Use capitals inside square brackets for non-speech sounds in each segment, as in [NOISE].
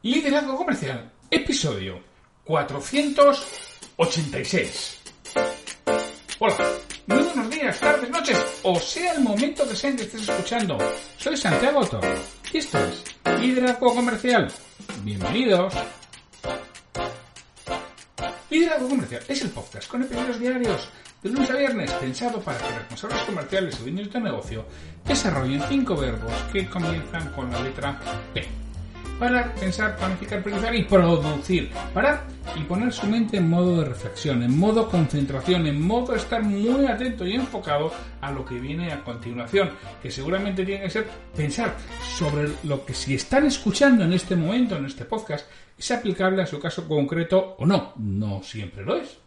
Liderazgo Comercial, episodio 486. Hola, muy buenos días, tardes, noches, o sea el momento que sea que estés escuchando. Soy Santiago Toro y esto es Liderazgo Comercial. Bienvenidos. Liderazgo Comercial es el podcast con episodios diarios de lunes a viernes pensado para que responsables comerciales o dueños de negocio desarrollen cinco verbos que comienzan con la letra P. Parar, pensar, planificar, priorizar y producir. Parar y poner su mente en modo de reflexión, en modo concentración, en modo estar muy atento y enfocado a lo que viene a continuación, que seguramente tiene que ser pensar sobre lo que si están escuchando en este momento, en este podcast, es aplicable a su caso concreto o no. No siempre lo es.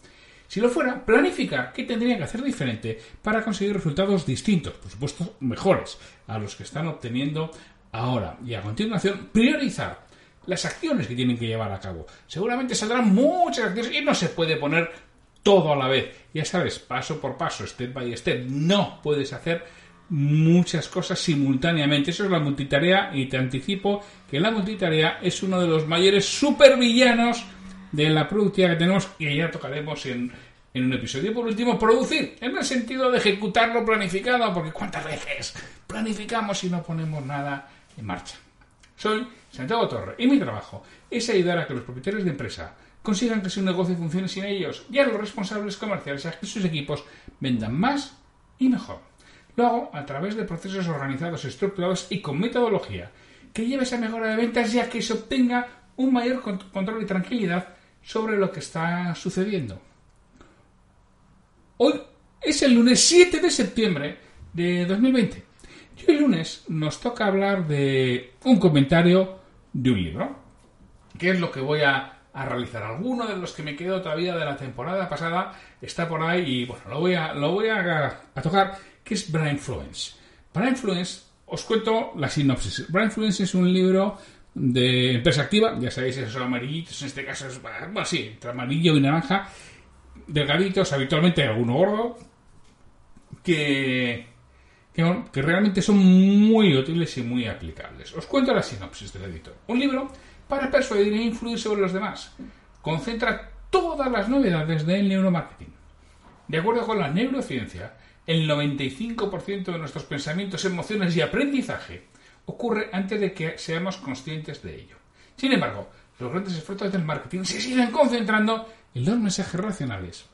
Si lo fuera, planificar qué tendrían que hacer diferente para conseguir resultados distintos, por supuesto mejores, a los que están obteniendo ahora. Y a continuación, priorizar las acciones que tienen que llevar a cabo. Seguramente saldrán muchas acciones y no se puede poner todo a la vez. Ya sabes, paso por paso, step by step. No puedes hacer muchas cosas simultáneamente. Eso es la multitarea y te anticipo que la multitarea es uno de los mayores supervillanos de la productividad que tenemos y ya tocaremos en, en un episodio. Por último, producir, en el sentido de ejecutar lo planificado, porque cuántas veces planificamos y no ponemos nada en marcha. Soy Santiago Torre y mi trabajo es ayudar a que los propietarios de empresa consigan que su negocio funcione sin ellos y a los responsables comerciales a que sus equipos vendan más y mejor. Lo hago a través de procesos organizados, estructurados y con metodología que lleve esa mejora de ventas ya que se obtenga un mayor control y tranquilidad sobre lo que está sucediendo. Hoy es el lunes 7 de septiembre de 2020. Y hoy lunes nos toca hablar de un comentario de un libro. ¿Qué es lo que voy a, a realizar? Alguno de los que me quedo todavía de la temporada pasada está por ahí y bueno, lo voy a, lo voy a tocar, que es Brain Influence. Brain Influence, os cuento la sinopsis. Brain Influence es un libro de empresa activa, ya sabéis, esos amarillitos, en este caso es, bueno, sí, entre amarillo y naranja, delgaditos, habitualmente alguno gordo, que, que, que, realmente son muy útiles y muy aplicables. Os cuento la sinopsis del editor. Un libro para persuadir e influir sobre los demás. Concentra todas las novedades del neuromarketing. De acuerdo con la neurociencia, el 95% de nuestros pensamientos, emociones y aprendizaje ocurre antes de que seamos conscientes de ello. Sin embargo, los grandes esfuerzos del marketing se siguen concentrando en los mensajes racionales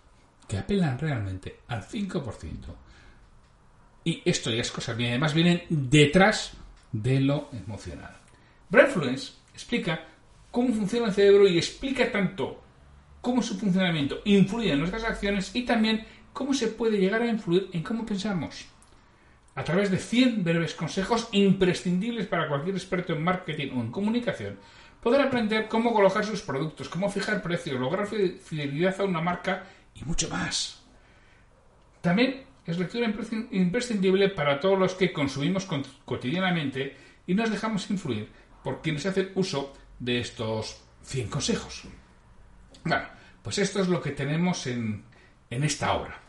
que apelan realmente al 5%. Y esto ya es cosa mía, además vienen detrás de lo emocional. Brainfluence explica cómo funciona el cerebro y explica tanto cómo su funcionamiento influye en nuestras acciones y también cómo se puede llegar a influir en cómo pensamos. A través de 100 breves consejos imprescindibles para cualquier experto en marketing o en comunicación, poder aprender cómo colocar sus productos, cómo fijar precios, lograr fidelidad a una marca y mucho más. También es lectura imprescindible para todos los que consumimos cotidianamente y nos dejamos influir por quienes hacen uso de estos 100 consejos. Bueno, pues esto es lo que tenemos en, en esta obra.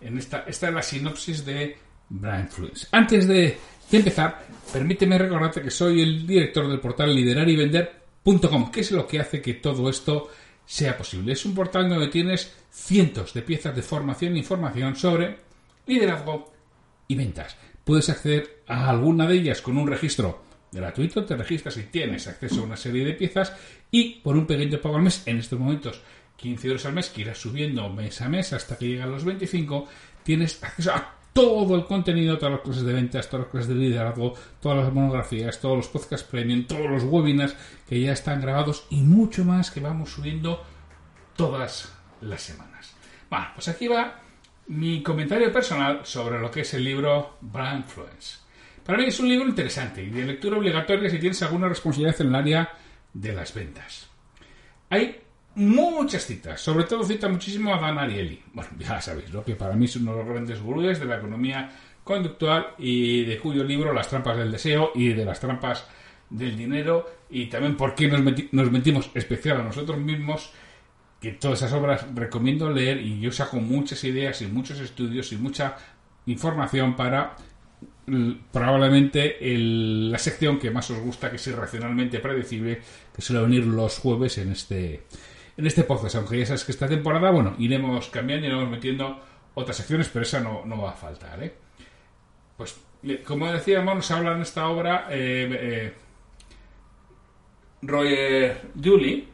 En esta, esta es la sinopsis de Brian Fluence. Antes de, de, empezar, permíteme recordarte que soy el director del portal Liderar y Vender.com, que es lo que hace que todo esto sea posible. Es un portal donde tienes cientos de piezas de formación e información sobre liderazgo y ventas. Puedes acceder a alguna de ellas con un registro gratuito, te registras y tienes acceso a una serie de piezas y por un pequeño pago al mes, en estos momentos 15 euros al mes, que irás subiendo mes a mes hasta que llegan los 25, tienes acceso a todo el contenido, todas las clases de ventas, todas las clases de liderazgo, todas las monografías, todos los podcasts premium, todos los webinars que ya están grabados y mucho más que vamos subiendo todas las semanas. Bueno, pues aquí va mi comentario personal sobre lo que es el libro Brand Influence. Para mí es un libro interesante y de lectura obligatoria si tienes alguna responsabilidad en el área de las ventas. Hay muchas citas, sobre todo cita muchísimo a Dan Ariely. Bueno, [LAUGHS] ya sabéis, lo que para mí es uno de los grandes gurúes de la economía conductual y de cuyo libro Las trampas del deseo y de las trampas del dinero y también por qué nos, nos mentimos especial a nosotros mismos que todas esas obras recomiendo leer y yo saco muchas ideas y muchos estudios y mucha información para probablemente la sección que más os gusta, que es irracionalmente predecible, que suele venir los jueves en este en este podcast, aunque ya sabes que esta temporada, bueno, iremos cambiando iremos metiendo otras secciones, pero esa no, no va a faltar, ¿eh? Pues, como decíamos, nos habla en esta obra eh, eh, Roger Julie,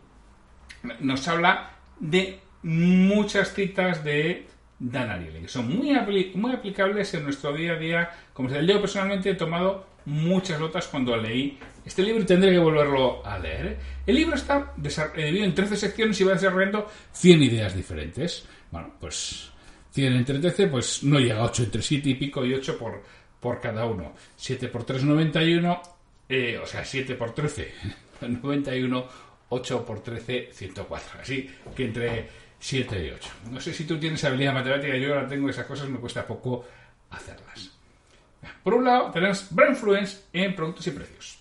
nos habla de muchas citas de Dan Ariely, que son muy, muy aplicables en nuestro día a día. Como se yo personalmente he tomado muchas notas cuando leí este libro y tendré que volverlo a leer. ¿eh? El libro está dividido en 13 secciones y va desarrollando 100 ideas diferentes. Bueno, pues 100 entre 13, pues no llega a 8 entre 7 y pico y 8 por, por cada uno. 7 por 3, 91, eh, o sea, 7 por 13, 91, [LAUGHS] 8 por 13, 104. Así que entre 7 y 8. No sé si tú tienes habilidad matemática, yo ahora tengo esas cosas, me cuesta poco hacerlas. Por un lado, tenemos Brand Influence en productos y precios.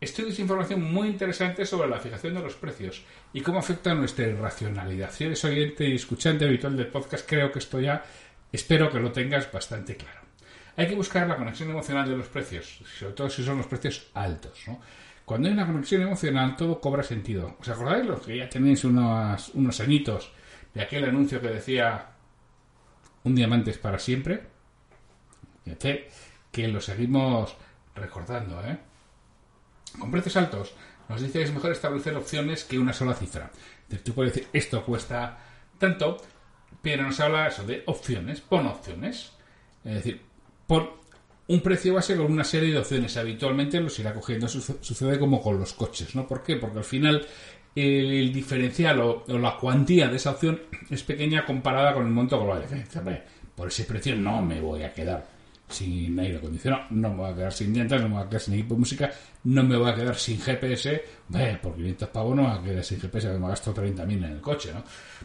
Estudios e información muy interesante sobre la fijación de los precios y cómo afecta nuestra irracionalidad. Si eres oyente y escuchante habitual del podcast, creo que esto ya espero que lo tengas bastante claro. Hay que buscar la conexión emocional de los precios, sobre todo si son los precios altos. Cuando hay una conexión emocional, todo cobra sentido. ¿Os acordáis los que ya tenéis unos, unos añitos de aquel anuncio que decía un diamante es para siempre? Que lo seguimos recordando, ¿eh? Con precios altos nos dice que es mejor establecer opciones que una sola cifra. Tú puedes decir, esto cuesta tanto, pero nos habla eso de opciones, pon opciones. Es decir, pon un precio base con una serie de opciones. Habitualmente los irá cogiendo. sucede como con los coches, ¿no? ¿Por qué? Porque al final el, diferencial o, la cuantía de esa opción es pequeña comparada con el monto global. Por ese precio no me voy a quedar sin aire acondicionado, no me voy a quedar sin llantas, no me voy a quedar sin equipo de música, no me voy a quedar sin GPS, por 500 pavos no me voy a quedar sin GPS, me gasto 30.000 en el coche, ¿no?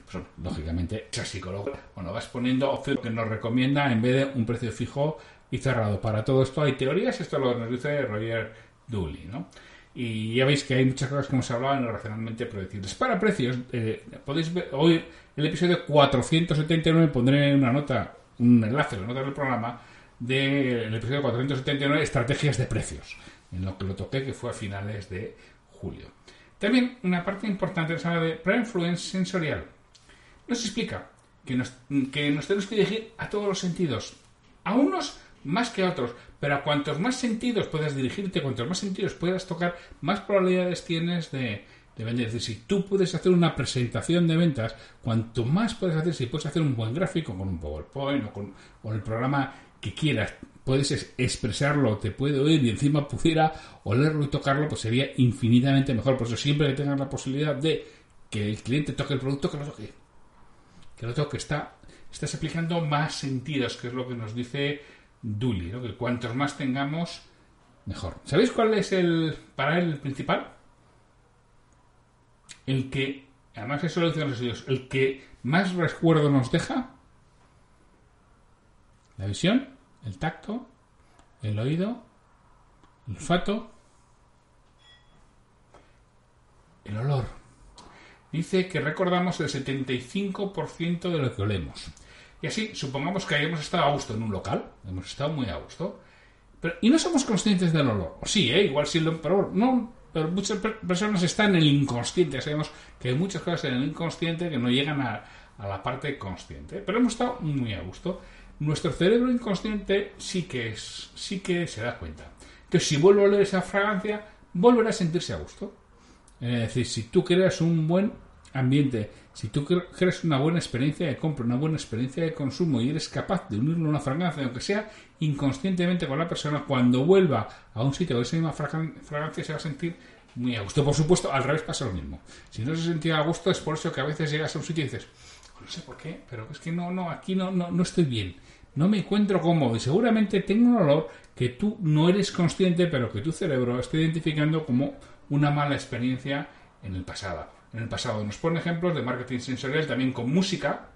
Pues lógicamente, esa psicólogo, bueno, vas poniendo opción que nos recomienda en vez de un precio fijo y cerrado. Para todo esto hay teorías, esto lo nos dice Roger Dooley, ¿no? Y ya veis que hay muchas cosas que hemos hablado en racionalmente predecibles. Para precios, eh, podéis ver hoy el episodio 479 pondré una nota, un enlace, la nota del programa, del episodio 479, Estrategias de Precios, en lo que lo toqué, que fue a finales de julio. También una parte importante es la de pre-influence sensorial. Nos explica que nos, que nos tenemos que dirigir a todos los sentidos, a unos más que a otros, pero a cuantos más sentidos puedas dirigirte, cuantos más sentidos puedas tocar, más probabilidades tienes de, de vender. Es decir, si tú puedes hacer una presentación de ventas, cuanto más puedes hacer, si puedes hacer un buen gráfico con un PowerPoint o con, con el programa que quieras, puedes expresarlo, te puede oír y encima pudiera olerlo y tocarlo, pues sería infinitamente mejor. Por eso siempre que tengas la posibilidad de que el cliente toque el producto, que lo toque. Que lo toque. Está, estás aplicando más sentidos, que es lo que nos dice Dully, que cuantos más tengamos, mejor. ¿Sabéis cuál es el para él el principal? El que, además eso dicen los estudios, el que más recuerdo nos deja la visión, el tacto, el oído, el olfato, el olor. Dice que recordamos el 75% de lo que olemos. Y así, supongamos que hayamos estado a gusto en un local, hemos estado muy a gusto, pero, y no somos conscientes del olor. O sí, ¿eh? igual sí, pero, no, pero muchas personas están en el inconsciente. Sabemos que hay muchas cosas en el inconsciente que no llegan a, a la parte consciente. Pero hemos estado muy a gusto nuestro cerebro inconsciente sí que es, sí que se da cuenta. Entonces, si vuelvo a oler esa fragancia, volverá a sentirse a gusto. Es decir, si tú creas un buen ambiente, si tú creas una buena experiencia de compra, una buena experiencia de consumo y eres capaz de unirlo a una fragancia, aunque sea inconscientemente con la persona, cuando vuelva a un sitio de esa misma fragancia se va a sentir muy a gusto. Por supuesto, al revés pasa lo mismo. Si no se sentía a gusto, es por eso que a veces llegas a un sitio y dices, no sé por qué, pero es que no, no, aquí no, no, no estoy bien no me encuentro cómodo y seguramente tengo un olor que tú no eres consciente, pero que tu cerebro está identificando como una mala experiencia en el pasado. En el pasado nos pone ejemplos de marketing sensorial también con música.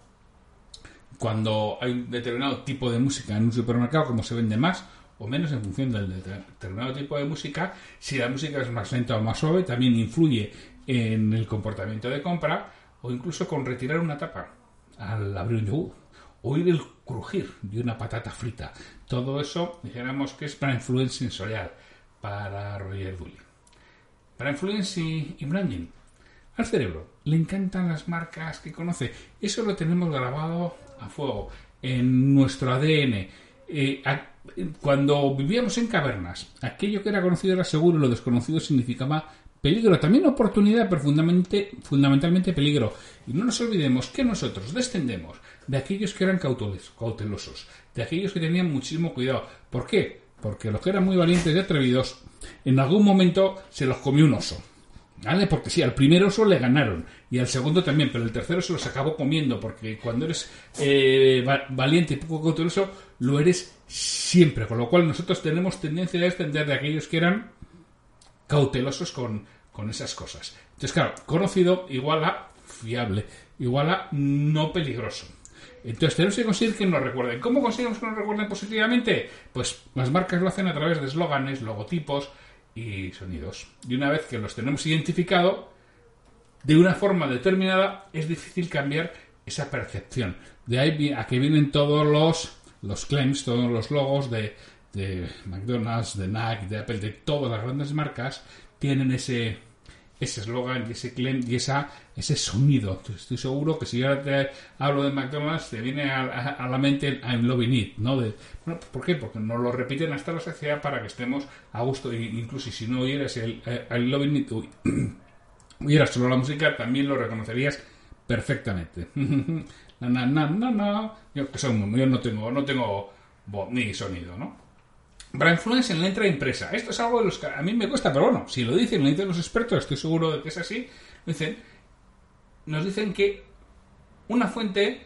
Cuando hay un determinado tipo de música en un supermercado, como se vende más o menos en función del determinado tipo de música, si la música es más lenta o más suave, también influye en el comportamiento de compra o incluso con retirar una tapa al abrir un yogur, oír el crujir de una patata frita. Todo eso, dijéramos que es para influencia sensorial para Roger Dully. Para influencia y branding. Al cerebro le encantan las marcas que conoce. Eso lo tenemos grabado a fuego en nuestro ADN. Eh, cuando vivíamos en cavernas, aquello que era conocido era seguro y lo desconocido significaba peligro, también oportunidad, pero fundamentalmente, fundamentalmente peligro. Y no nos olvidemos que nosotros descendemos de aquellos que eran cautelosos, de aquellos que tenían muchísimo cuidado. ¿Por qué? Porque los que eran muy valientes y atrevidos, en algún momento se los comió un oso. ¿Vale? Porque sí, al primer oso le ganaron y al segundo también, pero el tercero se los acabó comiendo porque cuando eres eh, valiente y poco cauteloso, lo eres siempre. Con lo cual nosotros tenemos tendencia a descender de aquellos que eran cautelosos con, esas cosas. Entonces, claro, conocido igual a fiable, igual a no peligroso. Entonces tenemos que conseguir que nos recuerden. ¿Cómo conseguimos que nos recuerden positivamente? Pues las marcas lo hacen a través de eslóganes, logotipos y sonidos. Y una vez que los tenemos identificado, de una forma determinada, es difícil cambiar esa percepción. De ahí a que vienen todos los, los claims, todos los logos de, de McDonald's, de Nike, de Apple, de todas las grandes marcas, tienen ese ese eslogan y ese claim y esa, ese sonido. Estoy seguro que si yo te hablo de McDonald's te viene a, la mente I'm loving it, ¿no? De, bueno, ¿Por qué? Porque nos lo repiten hasta la saciedad para que estemos a gusto. E incluso si no oyeras el eh, I'm loving it, [COUGHS] oyeras solo la música, también lo reconocerías perfectamente. no, no, no, no, Yo, que yo no tengo, no tengo voz ni sonido, ¿no? Para influencia en la letra impresa. Esto es algo de los que a mí me cuesta, pero bueno, si lo dicen, lo dicen los expertos, estoy seguro de que es así. Dicen, nos dicen que una fuente,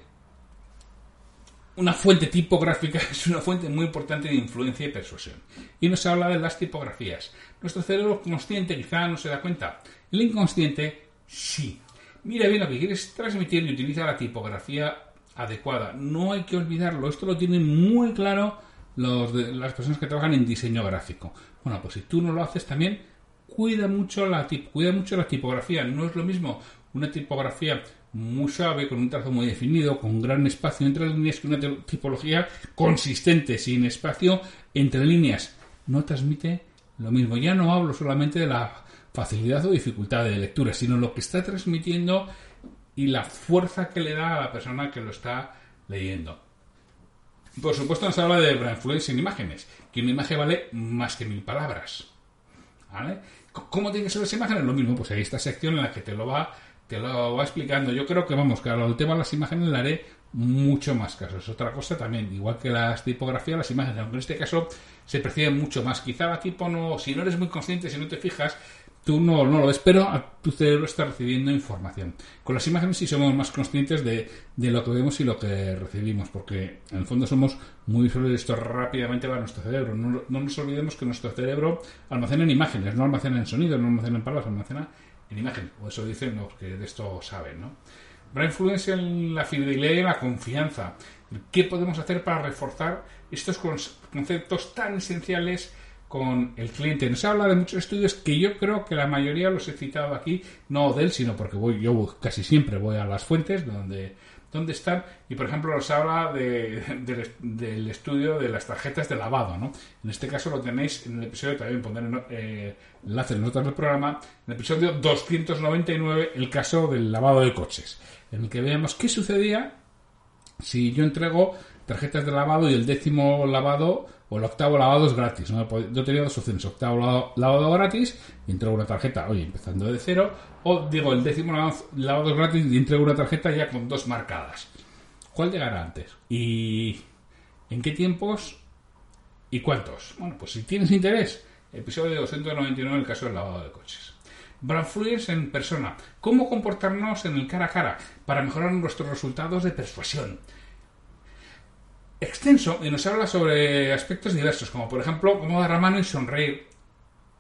una fuente tipográfica [LAUGHS] es una fuente muy importante de influencia y persuasión. Y nos habla de las tipografías. Nuestro cerebro consciente quizá no se da cuenta. El inconsciente sí. Mira bien lo que quieres transmitir y utiliza la tipografía adecuada. No hay que olvidarlo. Esto lo tienen muy claro los de, las personas que trabajan en diseño gráfico. Bueno, pues si tú no lo haces también, cuida mucho la, cuida mucho la tipografía. No es lo mismo una tipografía muy suave, con un trazo muy definido, con gran espacio entre líneas, que una tipología consistente, sin espacio entre líneas. No transmite lo mismo. Ya no hablo solamente de la facilidad o dificultad de lectura, sino lo que está transmitiendo y la fuerza que le da a la persona que lo está leyendo. Por supuesto nos habla de influencia en imágenes, que una imagen vale más que mil palabras. ¿Vale? ¿Cómo tienen que ser las imágenes? Lo mismo, pues hay esta sección en la que te lo va, te lo va explicando. Yo creo que, vamos, que al tema de las imágenes le haré mucho más caso. Es otra cosa también, igual que las tipografías, las imágenes, aunque en este caso se perciben mucho más. Quizá la tipo no, si no eres muy consciente, si no te fijas, tú no, no lo ves, pero tu cerebro está recibiendo información. Con las imágenes sí somos más conscientes de, lo que vemos y lo que recibimos, porque en el fondo somos muy visuales esto rápidamente va a nuestro cerebro. No, nos olvidemos que nuestro cerebro almacena en imágenes, no almacena en sonido, no almacena en palabras, almacena en imágenes. O eso dicen los que de esto saben, ¿no? Habrá influencia en la fidelidad y la confianza. ¿Qué podemos hacer para reforzar estos conceptos tan esenciales con el cliente. Nos habla de muchos estudios que yo creo que la mayoría los he citado aquí, no de él, sino porque voy, yo casi siempre voy a las fuentes donde, donde están, y por ejemplo nos habla de, [LAUGHS] del estudio de las tarjetas de lavado. ¿no? En este caso lo tenéis en el episodio, también pondré eh, enlace en notas del programa, en el episodio 299, el caso del lavado de coches, en el que veamos qué sucedía si yo entrego tarjetas de lavado y el décimo lavado o el octavo lavado es gratis. ¿no? Yo tenía dos opciones, octavo lavado, gratis y entrego una tarjeta, oye, empezando de cero, o digo, el décimo lavado, es gratis y entrego una tarjeta ya con dos marcadas. ¿Cuál llegará antes? ¿Y en qué tiempos? ¿Y cuántos? Bueno, pues si tienes interés, episodio 299, el caso del lavado de coches. Brand en persona. ¿Cómo comportarnos en el cara a cara para mejorar nuestros resultados de persuasión? Extenso y nos habla sobre aspectos diversos, como por ejemplo cómo dar la mano y sonreír.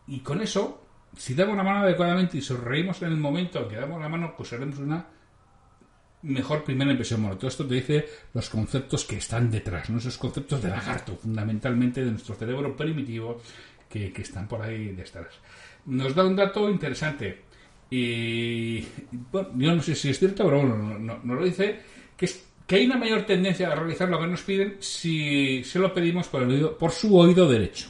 Y con eso, si damos la mano adecuadamente y sonreímos en el momento en que damos la mano, pues haremos una mejor primera impresión. Bueno, todo esto te dice los conceptos que están detrás, ¿no? esos conceptos de lagarto, fundamentalmente de nuestro cerebro primitivo, que, están por ahí detrás. Nos da un dato interesante. Y bueno, yo no sé si es cierto, pero bueno, no, no, lo dice, que, es, que hay una mayor tendencia a realizar lo que nos piden si se lo pedimos por, el oído, por su oído derecho.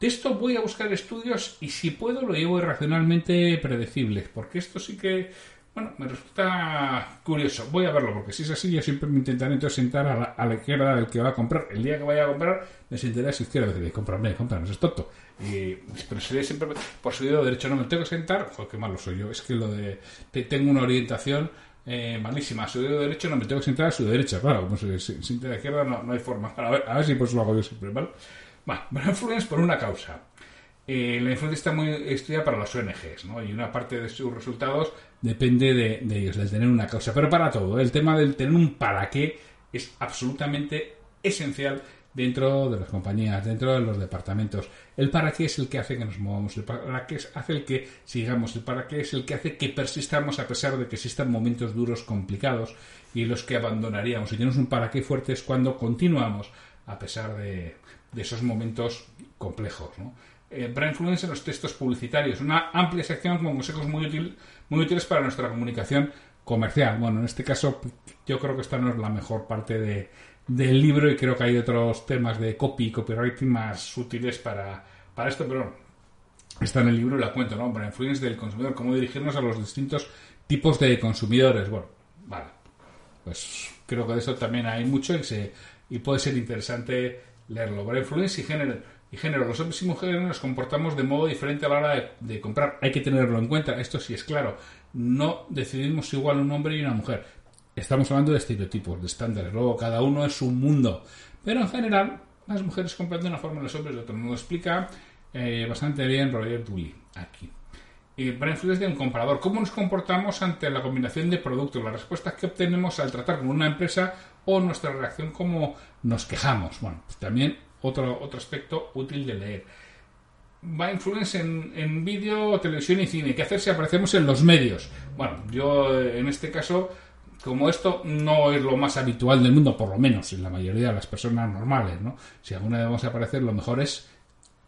De esto voy a buscar estudios y si puedo lo llevo irracionalmente predecible, porque esto sí que bueno, me resulta curioso. Voy a verlo, porque si es así, yo siempre me intentaré sentar a la, izquierda del que va a comprar. El día que vaya a comprar, me sentaré a su izquierda. Decirle, cómprame, cómprame, es tonto. Y, pero sería siempre por su dedo derecho. No me tengo que sentar. Joder, qué malo soy yo. Es que lo de. tengo una orientación eh, malísima. Su dedo derecho no me tengo que sentar a su derecha. Claro, como se siente la izquierda, no, hay forma. A ver, a ver si pues lo hago yo siempre, ¿vale? Bueno, influencia por una causa. Eh, la influencia está muy estudiada para las ONGs, ¿no? Y una parte de sus resultados depende de, ellos, del tener una causa. Pero para todo, el tema del tener un para qué es absolutamente esencial dentro de las compañías, dentro de los departamentos. El para qué es el que hace que nos movamos, el para qué hace el que sigamos, el para qué es el que hace que persistamos a pesar de que existan momentos duros, complicados y los que abandonaríamos. Si tenemos un para qué fuerte es cuando continuamos a pesar de, esos momentos complejos. ¿no? eh, para influencia en los textos publicitarios. Una amplia sección con consejos muy, útil, muy útiles para nuestra comunicación comercial. Bueno, en este caso yo creo que esta no es la mejor parte de, del libro y creo que hay otros temas de copy copywriting más útiles para, para esto, pero está en el libro y la cuento, ¿no? Para influencia del consumidor, cómo dirigirnos a los distintos tipos de consumidores. Bueno, vale. Pues creo que de eso también hay mucho y, se, y puede ser interesante leerlo. Para influencia y género y género. Los hombres y mujeres nos comportamos de modo diferente a la hora de, comprar. Hay que tenerlo en cuenta. Esto sí es claro. No decidimos igual un hombre y una mujer. Estamos hablando de estereotipos, de estándares. Luego, cada uno es un mundo. Pero en general, las mujeres compran de una forma y los hombres de otra. Nos explica eh, bastante bien Roger Dewey aquí. Y para influir de un comprador, ¿cómo nos comportamos ante la combinación de productos? Las respuestas que obtenemos al tratar con una empresa o nuestra reacción como nos quejamos. Bueno, pues también otro, otro aspecto útil de leer. Va a influencia en, en vídeo, televisión y cine. ¿Qué hacer si aparecemos en los medios? Bueno, yo en este caso, como esto no es lo más habitual del mundo, por lo menos en la mayoría de las personas normales, ¿no? Si alguna vez vamos a aparecer, lo mejor es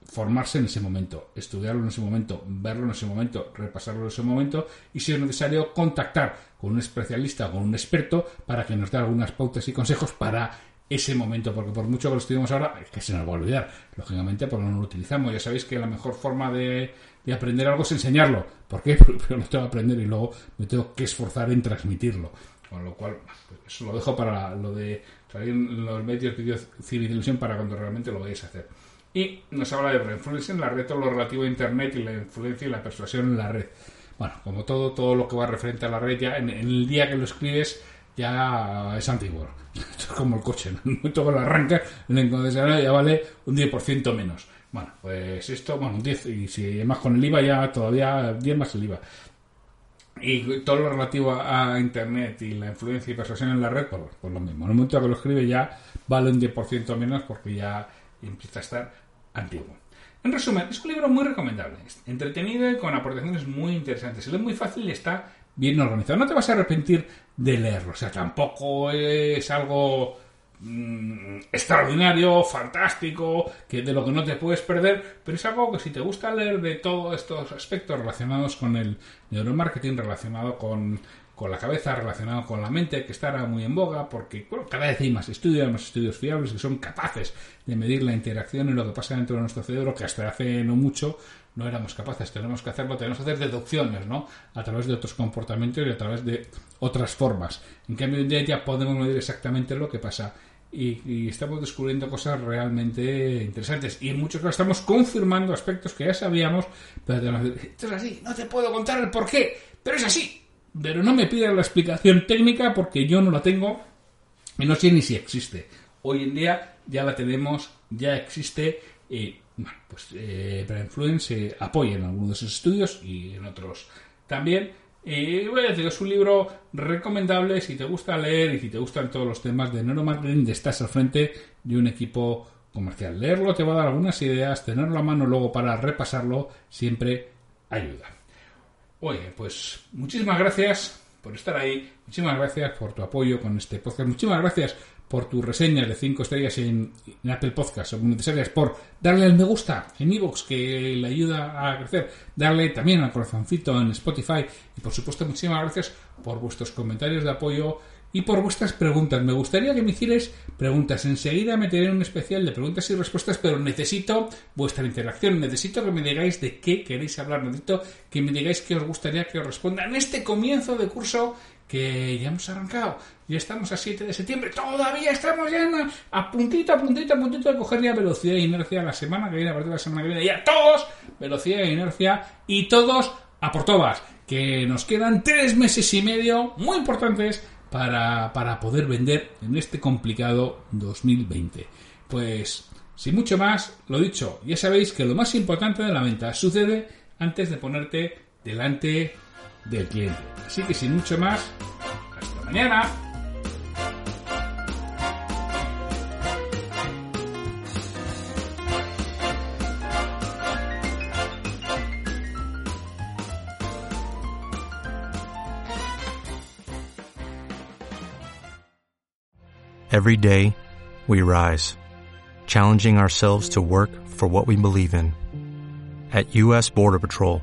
formarse en ese momento, estudiarlo en ese momento, verlo en ese momento, repasarlo en ese momento y si es necesario contactar con un especialista o con un experto para que nos dé algunas pautas y consejos para ese momento, porque por mucho que lo estudiemos ahora, es que se nos va a olvidar, lógicamente, porque no lo utilizamos. Ya sabéis que la mejor forma de, aprender algo es enseñarlo. ¿Por qué? [LAUGHS] Porque lo tengo que aprender y luego me tengo que esforzar en transmitirlo. Con lo cual, pues, eso lo dejo para lo de salir en los medios de televisión para cuando realmente lo vayáis a hacer. Y nos habla de influencia en la red, todo lo relativo a Internet y la influencia y la persuasión en la red. Bueno, como todo, todo lo que va referente a la red, ya en el día que lo escribes, ya es antiguo. [LAUGHS] Esto es como el coche, ¿no? [LAUGHS] el momento que lo arranca, en el concesionario ya vale un 10% menos. Bueno, pues esto, bueno, un 10, y si además con el IVA ya todavía 10 más el IVA. Y todo lo relativo a Internet y la influencia y persuasión en la red, pues, pues lo mismo. En el momento que lo escribe ya vale un 10% menos porque ya empieza a estar antiguo. En resumen, es un libro muy recomendable, entretenido y con aportaciones muy interesantes. Se lee muy fácil y está bien organizado. No te vas a arrepentir de leerlo. O sea, tampoco es algo mm, extraordinario, fantástico, que de lo que no te puedes perder, pero es algo que si te gusta leer de todos estos aspectos relacionados con el neuromarketing, relacionado con con la cabeza relacionado con la mente, que estará muy en boga, porque cada vez hay más estudios, más estudios fiables que son capaces de medir la interacción y lo que pasa dentro de nuestro cerebro, que hasta hace no mucho no éramos capaces, tenemos que hacerlo, tenemos que hacer deducciones, ¿no? A través de otros comportamientos y a través de otras formas. En cambio, en día ya podemos medir exactamente lo que pasa y, estamos descubriendo cosas realmente interesantes. Y en muchos casos estamos confirmando aspectos que ya sabíamos, pero tenemos es así, no te puedo contar el por qué, pero es así pero no me pidan la explicación técnica porque yo no la tengo y no sé ni si existe. Hoy en día ya la tenemos, ya existe. y bueno, pues eh, Influence se apoya en algunos de esos estudios y en otros también. Y a decir, es un libro recomendable si te gusta leer y si te gustan todos los temas de neuromarketing, de estás al frente de un equipo comercial. Leerlo te va a dar algunas ideas, tenerlo a mano luego para repasarlo siempre ayuda. Oye, pues muchísimas gracias por estar ahí, muchísimas gracias por tu apoyo con este podcast, muchísimas gracias por tus reseñas de 5 estrellas en, Apple Podcast, son muy necesarias, por darle el me gusta en iVoox, que le ayuda a crecer, darle también al corazoncito en Spotify y por supuesto muchísimas gracias por vuestros comentarios de apoyo y por vuestras preguntas. Me gustaría que me hicierais preguntas. Enseguida meteré un especial de preguntas y respuestas, pero necesito vuestra interacción. Necesito que me digáis de qué queréis hablar. Necesito que me digáis qué os gustaría que os responda en este comienzo de curso que ya hemos arrancado. Ya estamos a 7 de septiembre. Todavía estamos ya a puntito, a puntito, a puntito de coger ya velocidad e inercia la semana que viene, a partir de la semana que viene. Ya todos velocidad e inercia y todos a por todas. Que nos quedan tres meses y medio muy importantes para, para poder vender en este complicado 2020. Pues, sin mucho más, lo dicho, ya sabéis que lo más importante de la venta sucede antes de ponerte delante del cliente. Así que sin mucho más, hasta mañana. Every day, we rise, challenging ourselves to work for what we believe in. At U.S. Border Patrol,